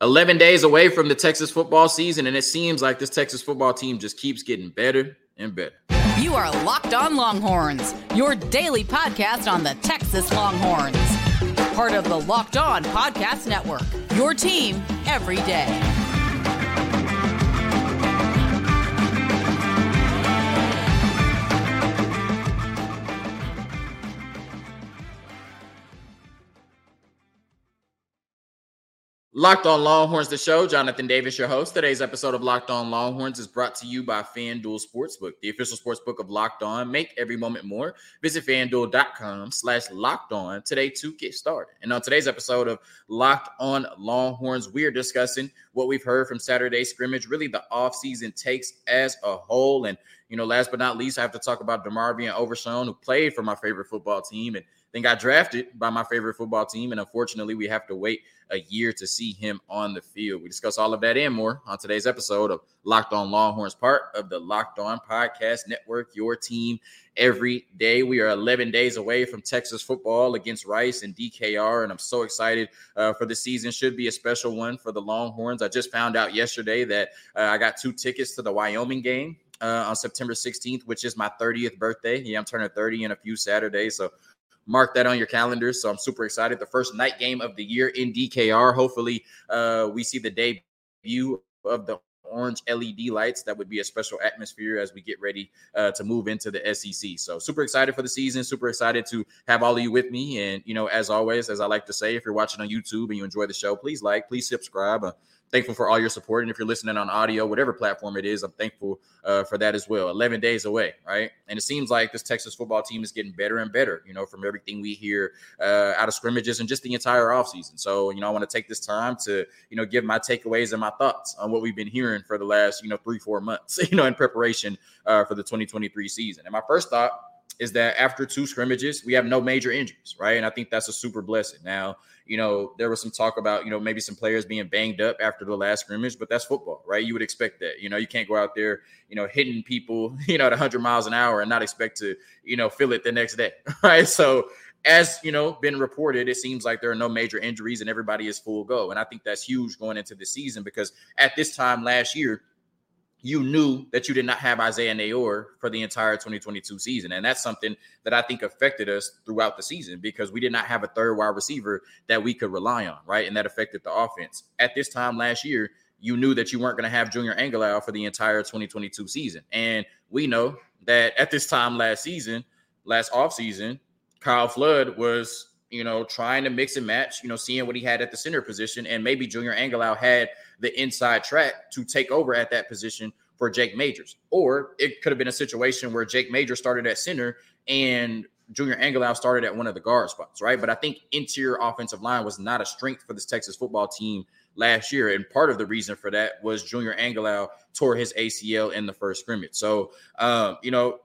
11 days away from the Texas football season, and it seems like this Texas football team just keeps getting better and better. You are Locked On Longhorns, your daily podcast on the Texas Longhorns. Part of the Locked On Podcast Network, your team every day. Locked on Longhorns, the show. Jonathan Davis, your host. Today's episode of Locked on Longhorns is brought to you by FanDuel Sportsbook, the official sportsbook of Locked On. Make every moment more. Visit fanduel.com slash locked on today to get started. And on today's episode of Locked on Longhorns, we are discussing what we've heard from Saturday scrimmage, really the offseason takes as a whole. And, you know, last but not least, I have to talk about DeMarvion Overshown, who played for my favorite football team and then got drafted by my favorite football team. And unfortunately, we have to wait a year to see him on the field. We discuss all of that and more on today's episode of Locked On Longhorns, part of the Locked On Podcast Network, your team every day. We are 11 days away from Texas football against Rice and DKR, and I'm so excited uh, for the season. Should be a special one for the Longhorns. I just found out yesterday that uh, I got two tickets to the Wyoming game. Uh, on September 16th, which is my 30th birthday. Yeah, I'm turning 30 in a few Saturdays. So mark that on your calendars. So I'm super excited. The first night game of the year in DKR. Hopefully, uh, we see the debut of the orange LED lights. That would be a special atmosphere as we get ready uh, to move into the SEC. So super excited for the season. Super excited to have all of you with me. And you know, as always, as I like to say, if you're watching on YouTube and you enjoy the show, please like, please subscribe. Uh, thankful for all your support. And if you're listening on audio, whatever platform it is, I'm thankful uh, for that as well. 11 days away, right? And it seems like this Texas football team is getting better and better, you know, from everything we hear uh, out of scrimmages and just the entire offseason. So, you know, I want to take this time to, you know, give my takeaways and my thoughts on what we've been hearing for the last, you know, three, four months, you know, in preparation uh, for the 2023 season. And my first thought is that after two scrimmages, we have no major injuries, right? And I think that's a super blessing. Now, you know, there was some talk about, you know, maybe some players being banged up after the last scrimmage, but that's football, right? You would expect that. You know, you can't go out there, you know, hitting people, you know, at 100 miles an hour and not expect to, you know, feel it the next day, right? So, as you know, been reported, it seems like there are no major injuries and everybody is full go. And I think that's huge going into the season because at this time last year, you knew that you did not have Isaiah Neyor for the entire 2022 season. And that's something that I think affected us throughout the season because we did not have a third wide receiver that we could rely on, right? And that affected the offense. At this time last year, you knew that you weren't going to have Junior Angilau for the entire 2022 season. And we know that at this time last season, last offseason, Kyle Flood was you know, trying to mix and match, you know, seeing what he had at the center position. And maybe Junior Angilau had the inside track to take over at that position for Jake Majors. Or it could have been a situation where Jake Major started at center and Junior Angilau started at one of the guard spots, right? But I think interior offensive line was not a strength for this Texas football team last year. And part of the reason for that was Junior Angilau tore his ACL in the first scrimmage. So, um, you know,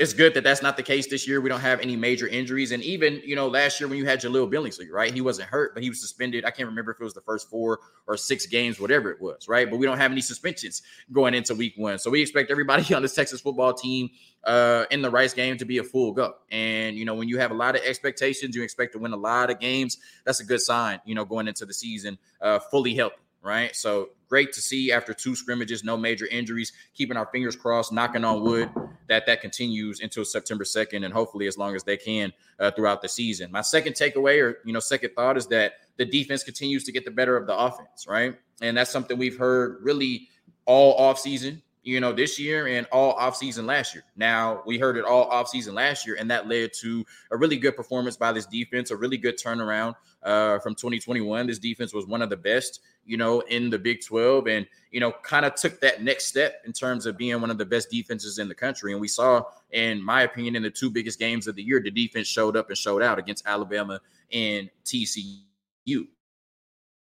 it's good that that's not the case this year. We don't have any major injuries. And even, you know, last year when you had Jahleel Billingsley, right? He wasn't hurt, but he was suspended. I can't remember if it was the first four or six games, whatever it was, right? But we don't have any suspensions going into week one. So we expect everybody on this Texas football team uh, in the Rice game to be a full go. And, you know, when you have a lot of expectations, you expect to win a lot of games. That's a good sign, you know, going into the season uh, fully healthy right? So great to see after two scrimmages, no major injuries, keeping our fingers crossed, knocking on wood that that continues until September 2nd and hopefully as long as they can uh, throughout the season. My second takeaway or, you know, second thought is that the defense continues to get the better of the offense, right? And that's something we've heard really all offseason you know, this year and all offseason last year. Now, we heard it all offseason last year, and that led to a really good performance by this defense, a really good turnaround uh, from 2021. This defense was one of the best, you know, in the Big 12 and, you know, kind of took that next step in terms of being one of the best defenses in the country. And we saw, in my opinion, in the two biggest games of the year, the defense showed up and showed out against Alabama and TCU,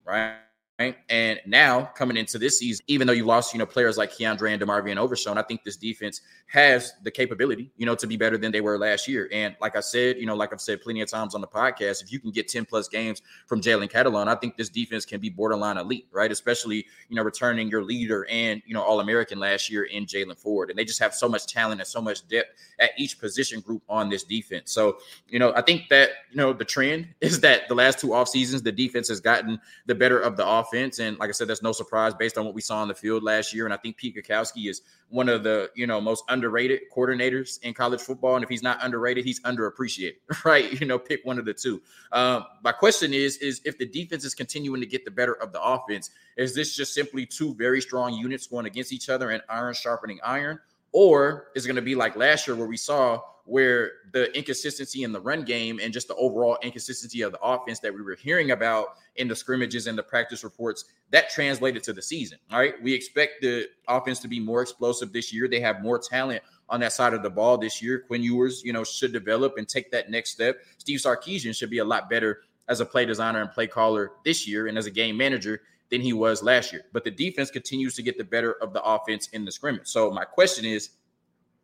right? Right. And now coming into this season, even though you lost, you know, players like Keondre and DeMarvion Overshown, I think this defense has the capability, you know, to be better than they were last year. And like I said, you know, like I've said plenty of times on the podcast, if you can get 10 plus games from Jalen Catalon, I think this defense can be borderline elite, right? Especially, you know, returning your leader and, you know, All American last year in Jaylan Ford. And they just have so much talent and so much depth at each position group on this defense. So, you know, I think that, you know, the trend is that the last two off seasons, the defense has gotten the better of the offense offense. And like I said, that's no surprise based on what we saw on the field last year. And I think Pete Kwiatkowski is one of the you know most underrated coordinators in college football. And if he's not underrated, he's underappreciated, right? You know, pick one of the two. Um, my question is: is if the defense is continuing to get the better of the offense, is this just simply two very strong units going against each other and iron sharpening iron, or is it going to be like last year where we saw where the inconsistency in the run game and just the overall inconsistency of the offense that we were hearing about in the scrimmages and the practice reports that translated to the season. All right. We expect the offense to be more explosive this year. They have more talent on that side of the ball this year. Quinn Ewers, you know, should develop and take that next step. Steve Sarkisian should be a lot better as a play designer and play caller this year and as a game manager than he was last year. But the defense continues to get the better of the offense in the scrimmage. So my question is,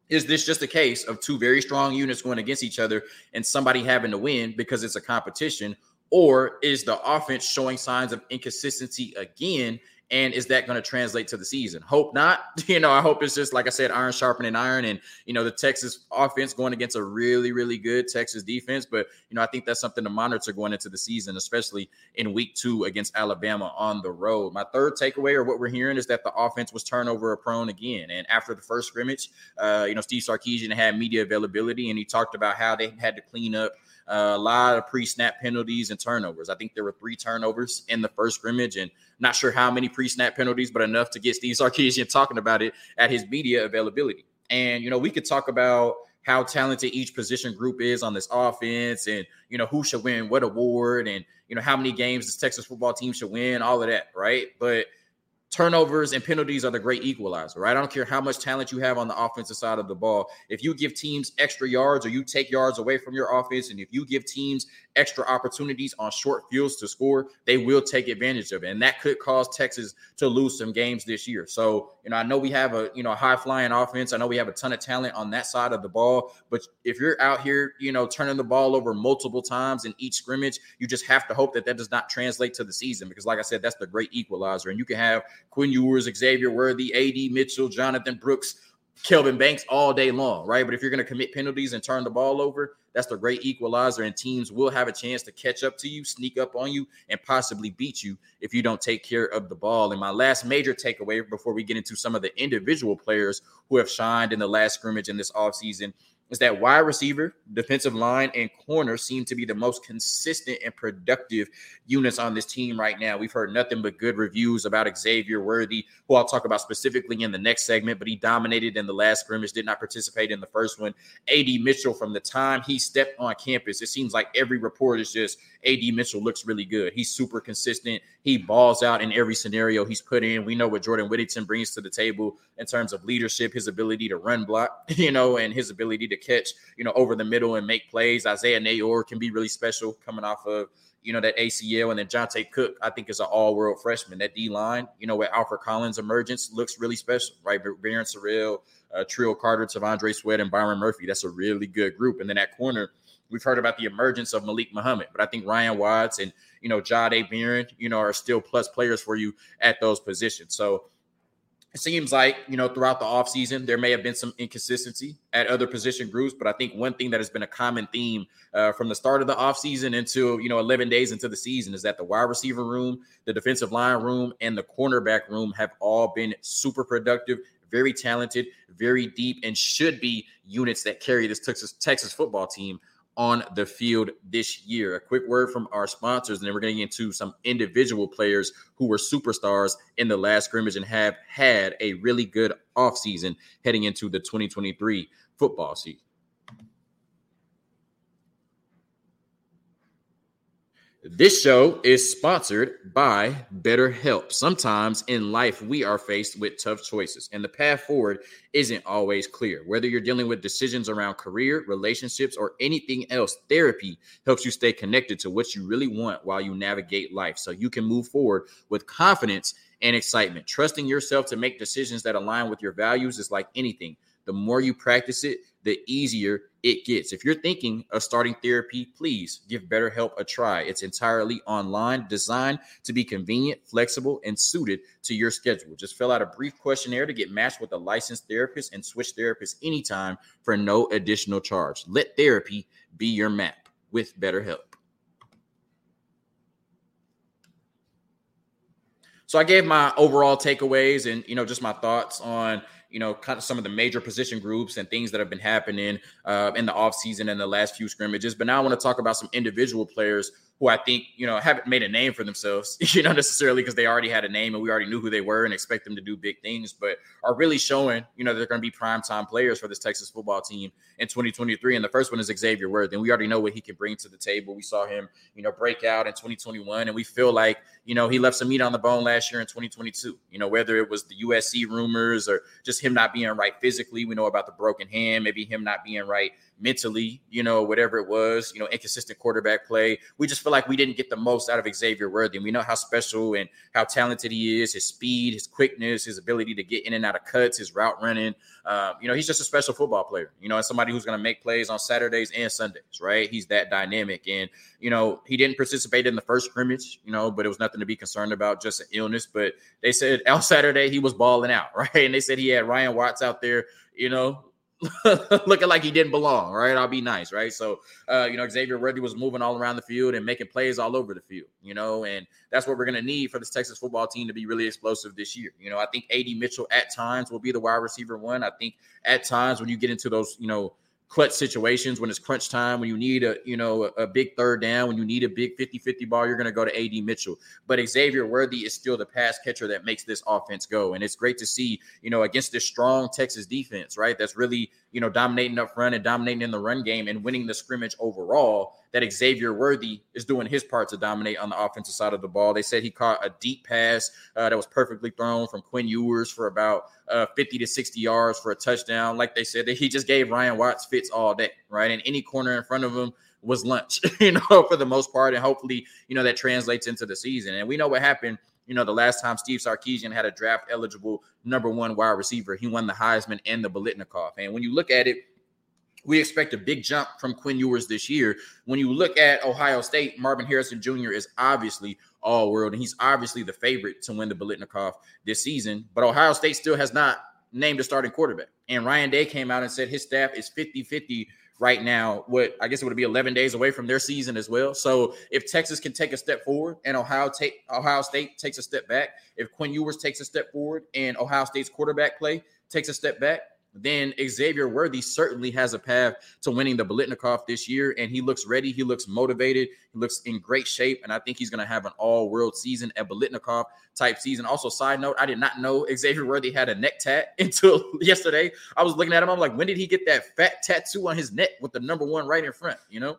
is this just a case of two very strong units going against each other and somebody having to win because it's a competition? Or is the offense showing signs of inconsistency again and is that going to translate to the season? Hope not. You know, I hope it's just like I said, iron sharpening iron, and you know the Texas offense going against a really, really good Texas defense. But you know, I think that's something to monitor going into the season, especially in Week Two against Alabama on the road. My third takeaway, or what we're hearing, is that the offense was turnover prone again. And after the first scrimmage, uh, you know, Steve Sarkisian had media availability, and he talked about how they had to clean up uh, a lot of pre-snap penalties and turnovers. I think there were three turnovers in the first scrimmage, and not sure how many pre-snap penalties, but enough to get Steve Sarkisian talking about it at his media availability. And you know, we could talk about how talented each position group is on this offense, and you know who should win what award, and you know how many games this Texas football team should win, all of that, right? But turnovers and penalties are the great equalizer, right? I don't care how much talent you have on the offensive side of the ball. If you give teams extra yards or you take yards away from your offense, and if you give teams extra opportunities on short fields to score, they will take advantage of it. And that could cause Texas to lose some games this year. So, you know, I know we have a, you know, high flying offense. I know we have a ton of talent on that side of the ball. But if you're out here, you know, turning the ball over multiple times in each scrimmage, you just have to hope that that does not translate to the season. Because, like I said, that's the great equalizer. And you can have Quinn Ewers, Xavier Worthy, AD Mitchell, Jonathan Brooks, Kelvin Banks all day long, right? But if you're going to commit penalties and turn the ball over, that's the great equalizer, and teams will have a chance to catch up to you, sneak up on you, and possibly beat you if you don't take care of the ball. And my last major takeaway before we get into some of the individual players who have shined in the last scrimmage in this offseason is that wide receiver, defensive line, and corner seem to be the most consistent and productive units on this team right now. We've heard nothing but good reviews about Xavier Worthy, who I'll talk about specifically in the next segment, but he dominated in the last scrimmage, did not participate in the first one. AD Mitchell, from the time he stepped on campus, it seems like every report is just AD Mitchell looks really good. He's super consistent. He balls out in every scenario he's put in. We know what Jordan Whittington brings to the table in terms of leadership, his ability to run block, you know, and his ability to catch, you know, over the middle and make plays. Isaiah Neyor can be really special coming off of you know, that ACL. And then Johntay Cook, I think, is an all world freshman. That D line, you know, with Alfred Collins' emergence looks really special, right? Barryn Sorrell, uh, Trio Carter, T'Vondre Sweat, and Byron Murphy. That's a really good group. And then that corner, We've heard about the emergence of Malik Muhammad, but I think Ryan Watts and you know Jahdae Barron, you know, are still plus players for you at those positions. So it seems like you know throughout the offseason there may have been some inconsistency at other position groups but i think one thing that has been a common theme uh, from the start of the offseason until you know 11 days into the season is that the wide receiver room the defensive line room and the cornerback room have all been super productive very talented very deep and should be units that carry this texas, texas football team on the field this year. A quick word from our sponsors, and then we're getting into some individual players who were superstars in the last scrimmage and have had a really good offseason heading into the 2023 football season. This show is sponsored by BetterHelp. Sometimes in life, we are faced with tough choices, and the path forward isn't always clear. Whether you're dealing with decisions around career, relationships, or anything else, therapy helps you stay connected to what you really want while you navigate life so you can move forward with confidence and excitement. Trusting yourself to make decisions that align with your values is like anything. The more you practice it, the easier it gets. If you're thinking of starting therapy, please give BetterHelp a try. It's entirely online, designed to be convenient, flexible, and suited to your schedule. Just fill out a brief questionnaire to get matched with a licensed therapist and switch therapists anytime for no additional charge. Let therapy be your map with BetterHelp. So I gave my overall takeaways and you know just my thoughts on you know, kind of some of the major position groups and things that have been happening uh, in the offseason and the last few scrimmages. But now I want to talk about some individual players who I think, you know, haven't made a name for themselves, you know, necessarily because they already had a name and we already knew who they were and expect them to do big things, but are really showing, you know, they're going to be prime time players for this Texas football team in 2023. And the first one is Xavier Worthy. And we already know what he can bring to the table. We saw him, you know, break out in 2021. And we feel like, you know, he left some meat on the bone last year in 2022. You know, whether it was the USC rumors or just him not being right physically. We know about the broken hand, maybe him not being right mentally, you know, whatever it was, you know, inconsistent quarterback play. We just feel like we didn't get the most out of Xavier Worthy. And we know how special and how talented he is, his speed, his quickness, his ability to get in and out of cuts, his route running. Uh, you know, he's just a special football player, you know, and somebody who's going to make plays on Saturdays and Sundays, right? He's that dynamic. And, you know, he didn't participate in the first scrimmage, you know, but it was nothing to be concerned about, just an illness. But they said on Saturday he was balling out, right? And they said he had Ryan Watts out there, you know, looking like he didn't belong, right? I'll be nice, right? So, uh, you know, Xavier Worthy was moving all around the field and making plays all over the field, you know, and that's what we're going to need for this Texas football team to be really explosive this year. You know, I think AD Mitchell at times will be the wide receiver one. I think at times when you get into those, you know, clutch situations. When it's crunch time when you need a you know a, a big third down when you need a big 50-50 ball you're going to go to ad mitchell. But xavier worthy is still the pass catcher that makes this offense go. And it's great to see you know against this strong texas defense right? That's really you know dominating up front and dominating in the run game and winning the scrimmage overall that Xavier Worthy is doing his part to dominate on the offensive side of the ball. They said he caught a deep pass uh, that was perfectly thrown from Quinn Ewers for about uh, 50 to 60 yards for a touchdown. Like they said, that he just gave Ryan Watts fits all day, right? And any corner in front of him was lunch, you know, for the most part. And hopefully, you know, that translates into the season. And we know what happened you know, the last time Steve Sarkisian had a draft eligible number one wide receiver, he won the Heisman and the Biletnikoff. And when you look at it, we expect a big jump from Quinn Ewers this year. When you look at Ohio State, Marvin Harrison Jr. is obviously all world, and he's obviously the favorite to win the Biletnikoff this season. But Ohio State still has not named a starting quarterback. And Ryan Day came out and said his staff is 50 50 right now. What I guess it would be 11 days away from their season as well. So if Texas can take a step forward and Ohio take Ohio State takes a step back, if Quinn Ewers takes a step forward and Ohio State's quarterback play takes a step back, then Xavier Worthy certainly has a path to winning the Biletnikoff this year. And he looks ready. He looks motivated. He looks in great shape. And I think he's going to have an all world season at Biletnikoff type season. Also, side note, I did not know Xavier Worthy had a neck tat until yesterday. I was looking at him. I'm like, when did he get that fat tattoo on his neck with the number one right in front? You know?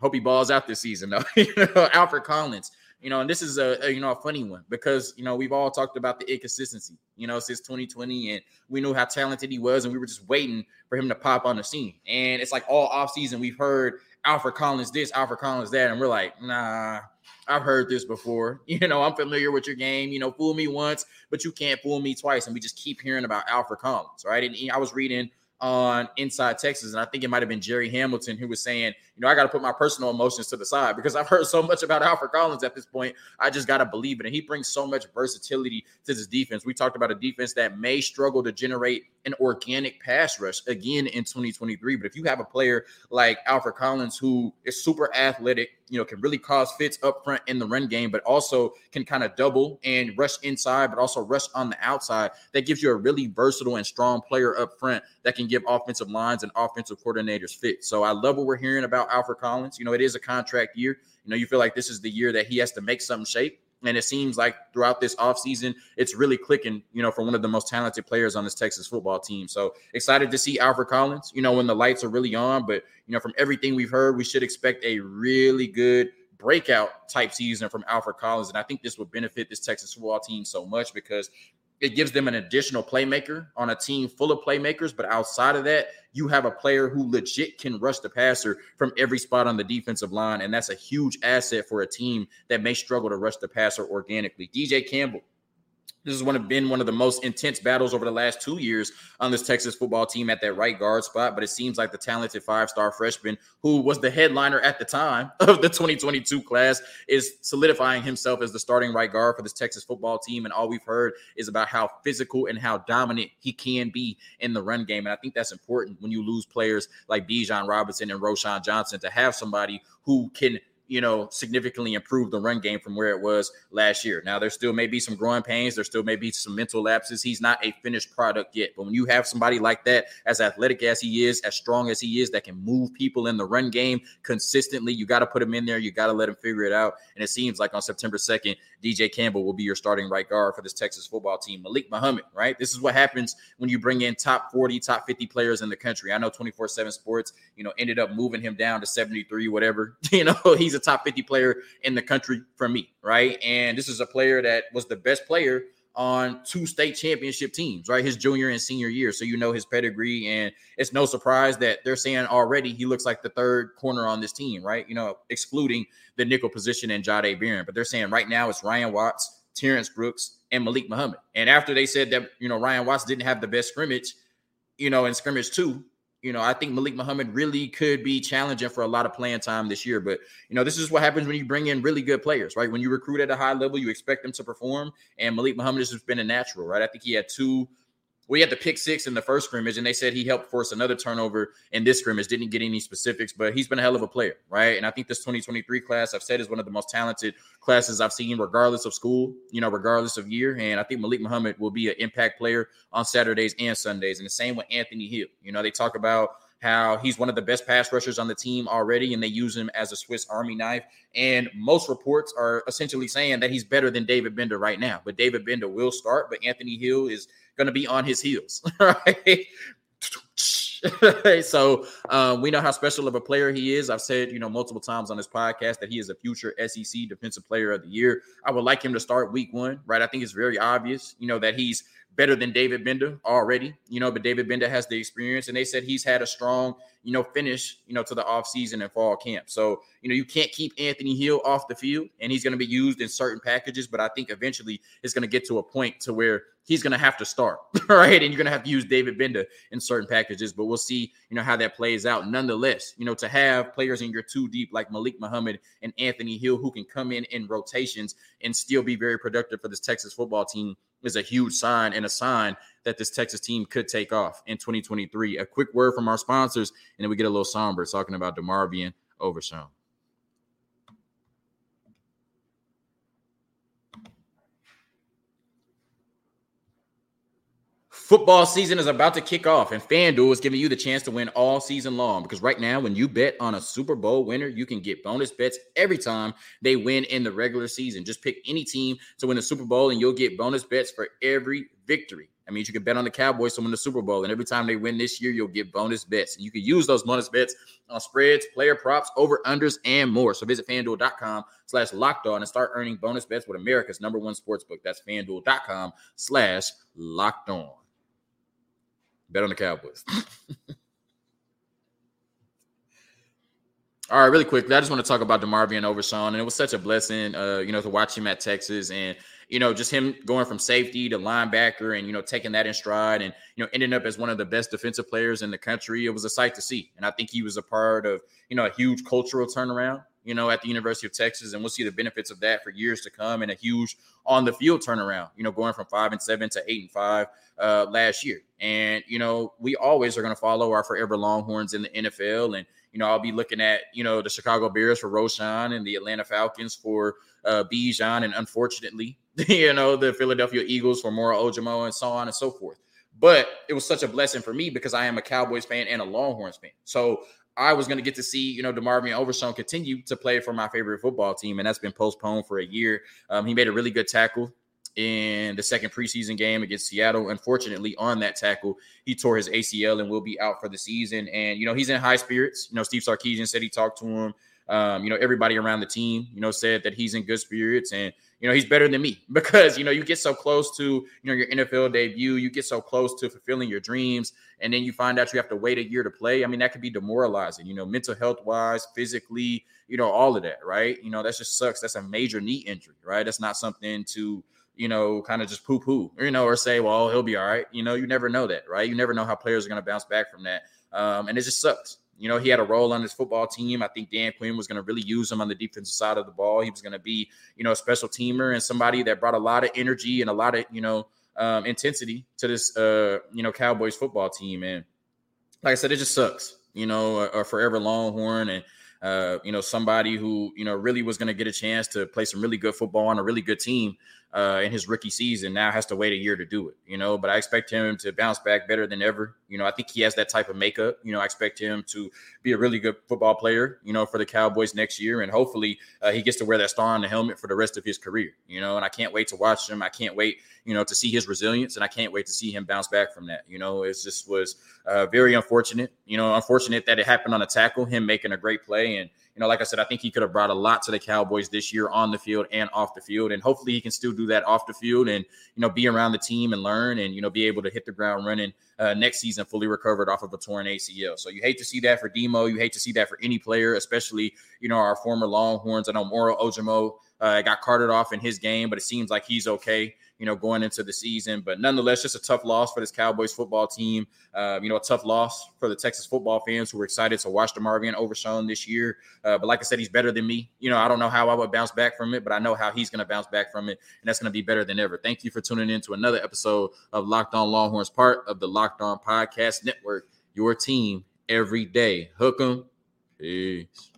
Hope he balls out this season, though. you know, Alfred Collins you know, and this is a, a, you know a funny one because you know we've all talked about the inconsistency, you know, since 2020, and we knew how talented he was, and we were just waiting for him to pop on the scene. And it's like all off season we've heard Alfred Collins this, Alfred Collins that, and we're like, nah, I've heard this before. You know, I'm familiar with your game. You know, fool me once, but you can't fool me twice. And we just keep hearing about Alfred Collins, right? And I was reading on Inside Texas, and I think it might have been Jerry Hamilton who was saying, you know, I got to put my personal emotions to the side because I've heard so much about Alfred Collins at this point. I just got to believe it, and he brings so much versatility to this defense. We talked about a defense that may struggle to generate an organic pass rush again in 2023, but if you have a player like Alfred Collins who is super athletic, you know, can really cause fits up front in the run game, but also can kind of double and rush inside, but also rush on the outside. That gives you a really versatile and strong player up front that can give offensive lines and offensive coordinators fit. So I love what we're hearing about Alfred Collins. You know, it is a contract year. You know, you feel like this is the year that he has to make something shape. And it seems like throughout this offseason, it's really clicking, you know, for one of the most talented players on this Texas football team. So excited to see Alfred Collins, you know, when the lights are really on. But, you know, from everything we've heard, we should expect a really good breakout type season from Alfred Collins. And I think this would benefit this Texas football team so much because it gives them an additional playmaker on a team full of playmakers. But outside of that, you have a player who legit can rush the passer from every spot on the defensive line. And that's a huge asset for a team that may struggle to rush the passer organically. DJ Campbell this has one of been one of the most intense battles over the last two years on this Texas football team at that right guard spot. But it seems like the talented five-star freshman, who was the headliner at the time of the 2022 class, is solidifying himself as the starting right guard for this Texas football team. And all we've heard is about how physical and how dominant he can be in the run game. And I think that's important when you lose players like Bijan Robinson and Roschon Johnson to have somebody who can you know, significantly improve the run game from where it was last year. Now, there still may be some growing pains. There still may be some mental lapses. He's not a finished product yet. But when you have somebody like that, as athletic as he is, as strong as he is, that can move people in the run game consistently, you got to put him in there. You got to let him figure it out. And it seems like on September 2nd, DJ Campbell will be your starting right guard for this Texas football team. Malik Muhammad, right? This is what happens when you bring in top 40, top 50 players in the country. I know 24 7 Sports, you know, ended up moving him down to 73, whatever. You know, he's a top 50 player in the country for me, right? And this is a player that was the best player on two state championship teams, right? His junior and senior year. So you know his pedigree. And it's no surprise that they're saying already he looks like the third corner on this team, right? You know, excluding the nickel position and Jahdae Barron. But they're saying right now it's Ryan Watts, Terrance Brooks, and Malik Muhammad. And after they said that, you know, Ryan Watts didn't have the best scrimmage, you know, in scrimmage two, you know, I think Malik Muhammad really could be challenging for a lot of playing time this year. But, you know, this is what happens when you bring in really good players, right? When you recruit at a high level, you expect them to perform. And Malik Muhammad has been a natural, right? I think he had two we had the pick six in the first scrimmage, and they said he helped force another turnover in this scrimmage. Didn't get any specifics, but he's been a hell of a player, right? And I think this 2023 class, I've said, is one of the most talented classes I've seen, regardless of school, you know, regardless of year. And I think Malik Muhammad will be an impact player on Saturdays and Sundays. And the same with Anthony Hill. You know, they talk about how he's one of the best pass rushers on the team already, and they use him as a Swiss Army knife. And most reports are essentially saying that he's better than David Gbenda right now. But David Gbenda will start, but Anthony Hill is going to be on his heels, right? so um, we know how special of a player he is. I've said, you know, multiple times on this podcast that he is a future SEC Defensive Player of the Year. I would like him to start Week One, right? I think it's very obvious, you know, that he's better than David Gbenda already, you know, but David Gbenda has the experience and they said he's had a strong, you know, finish, you know, to the offseason and fall camp. So, you know, you can't keep Anthony Hill off the field and he's going to be used in certain packages, but I think eventually it's going to get to a point to where he's going to have to start, right? And you're going to have to use David Gbenda in certain packages, but we'll see, you know, how that plays out. Nonetheless, you know, to have players in your two deep like Malik Muhammad and Anthony Hill who can come in in rotations and still be very productive for this Texas football team is a huge sign and a sign that this Texas team could take off in 2023. A quick word from our sponsors, and then we get a little somber talking about DeMarvion Overshown. Football season is about to kick off, and FanDuel is giving you the chance to win all season long. Because right now, when you bet on a Super Bowl winner, you can get bonus bets every time they win in the regular season. Just pick any team to win the Super Bowl, and you'll get bonus bets for every victory. That means you can bet on the Cowboys to win the Super Bowl, and every time they win this year, you'll get bonus bets. And you can use those bonus bets on spreads, player props, over unders, and more. So visit fanduel.com slash locked on and start earning bonus bets with America's number one sportsbook. That's fanduel.com slash locked on. Bet on the Cowboys. All right, really quickly, I just want to talk about DeMarvion Overshown, and it was such a blessing, uh, you know, to watch him at Texas, and you know, just him going from safety to linebacker, and you know, taking that in stride, and you know, ending up as one of the best defensive players in the country. It was a sight to see, and I think he was a part of you know a huge cultural turnaround you know, at the University of Texas, and we'll see the benefits of that for years to come, and a huge on the field turnaround. You know, going from five and seven to eight and five uh, last year, and you know, we always are going to follow our forever Longhorns in the NFL, and you know, I'll be looking at you know the Chicago Bears for Roschon and the Atlanta Falcons for uh, Bijan, and unfortunately, you know, the Philadelphia Eagles for Moro Ojomo, and so on and so forth. But it was such a blessing for me because I am a Cowboys fan and a Longhorns fan. So I was going to get to see, you know, DeMarvion Overshown continue to play for my favorite football team, and that's been postponed for a year. Um, he made a really good tackle in the second preseason game against Seattle. Unfortunately, on that tackle, he tore his ACL and will be out for the season. And you know, he's in high spirits. You know, Steve Sarkisian said he talked to him. Um, you know, everybody around the team, you know, said that he's in good spirits and you know he's better than me because you know you get so close to you know your NFL debut, you get so close to fulfilling your dreams, and then you find out you have to wait a year to play. I mean, that could be demoralizing, you know, mental health wise, physically, you know, all of that, right? You know, that just sucks. That's a major knee injury, right? That's not something to you know, kind of just poo poo, you know, or say, well, he'll be all right. You know, you never know that, right? You never know how players are going to bounce back from that. Um, and it just sucks. You know, he had a role on his football team. I think Dan Quinn was going to really use him on the defensive side of the ball. He was going to be, you know, a special teamer and somebody that brought a lot of energy and a lot of, you know, um, intensity to this, uh, you know, Cowboys football team. And like I said, it just sucks, you know, a, a forever Longhorn. And uh, you know, somebody who, you know, really was going to get a chance to play some really good football on a really good team uh, in his rookie season now has to wait a year to do it, you know. But I expect him to bounce back better than ever. You know, I think he has that type of makeup. You know, I expect him to be a really good football player, you know, for the Cowboys next year. And hopefully uh, he gets to wear that star on the helmet for the rest of his career, you know. And I can't wait to watch him. I can't wait, you know, to see his resilience. And I can't wait to see him bounce back from that. You know, it just was uh, very unfortunate, you know, unfortunate that it happened on a tackle, him making a great play. And, know, like I said, I think he could have brought a lot to the Cowboys this year on the field and off the field. And hopefully he can still do that off the field and, you know, be around the team and learn and, you know, be able to hit the ground running uh, next season fully recovered off of a torn ACL. So you hate to see that for Demo. You hate to see that for any player, especially, you know, our former Longhorns. I know Moro Ojomo uh, got carted off in his game, but it seems like he's okay you know, going into the season. But nonetheless, just a tough loss for this Cowboys football team. Uh, you know, a tough loss for the Texas football fans who were excited to watch DeMarvion Overshown this year. Uh, but like I said, he's better than me. You know, I don't know how I would bounce back from it, but I know how he's going to bounce back from it, and that's going to be better than ever. Thank you for tuning in to another episode of Locked On Longhorns, part of the Locked On Podcast Network. Your team every day. Hook 'em. Peace.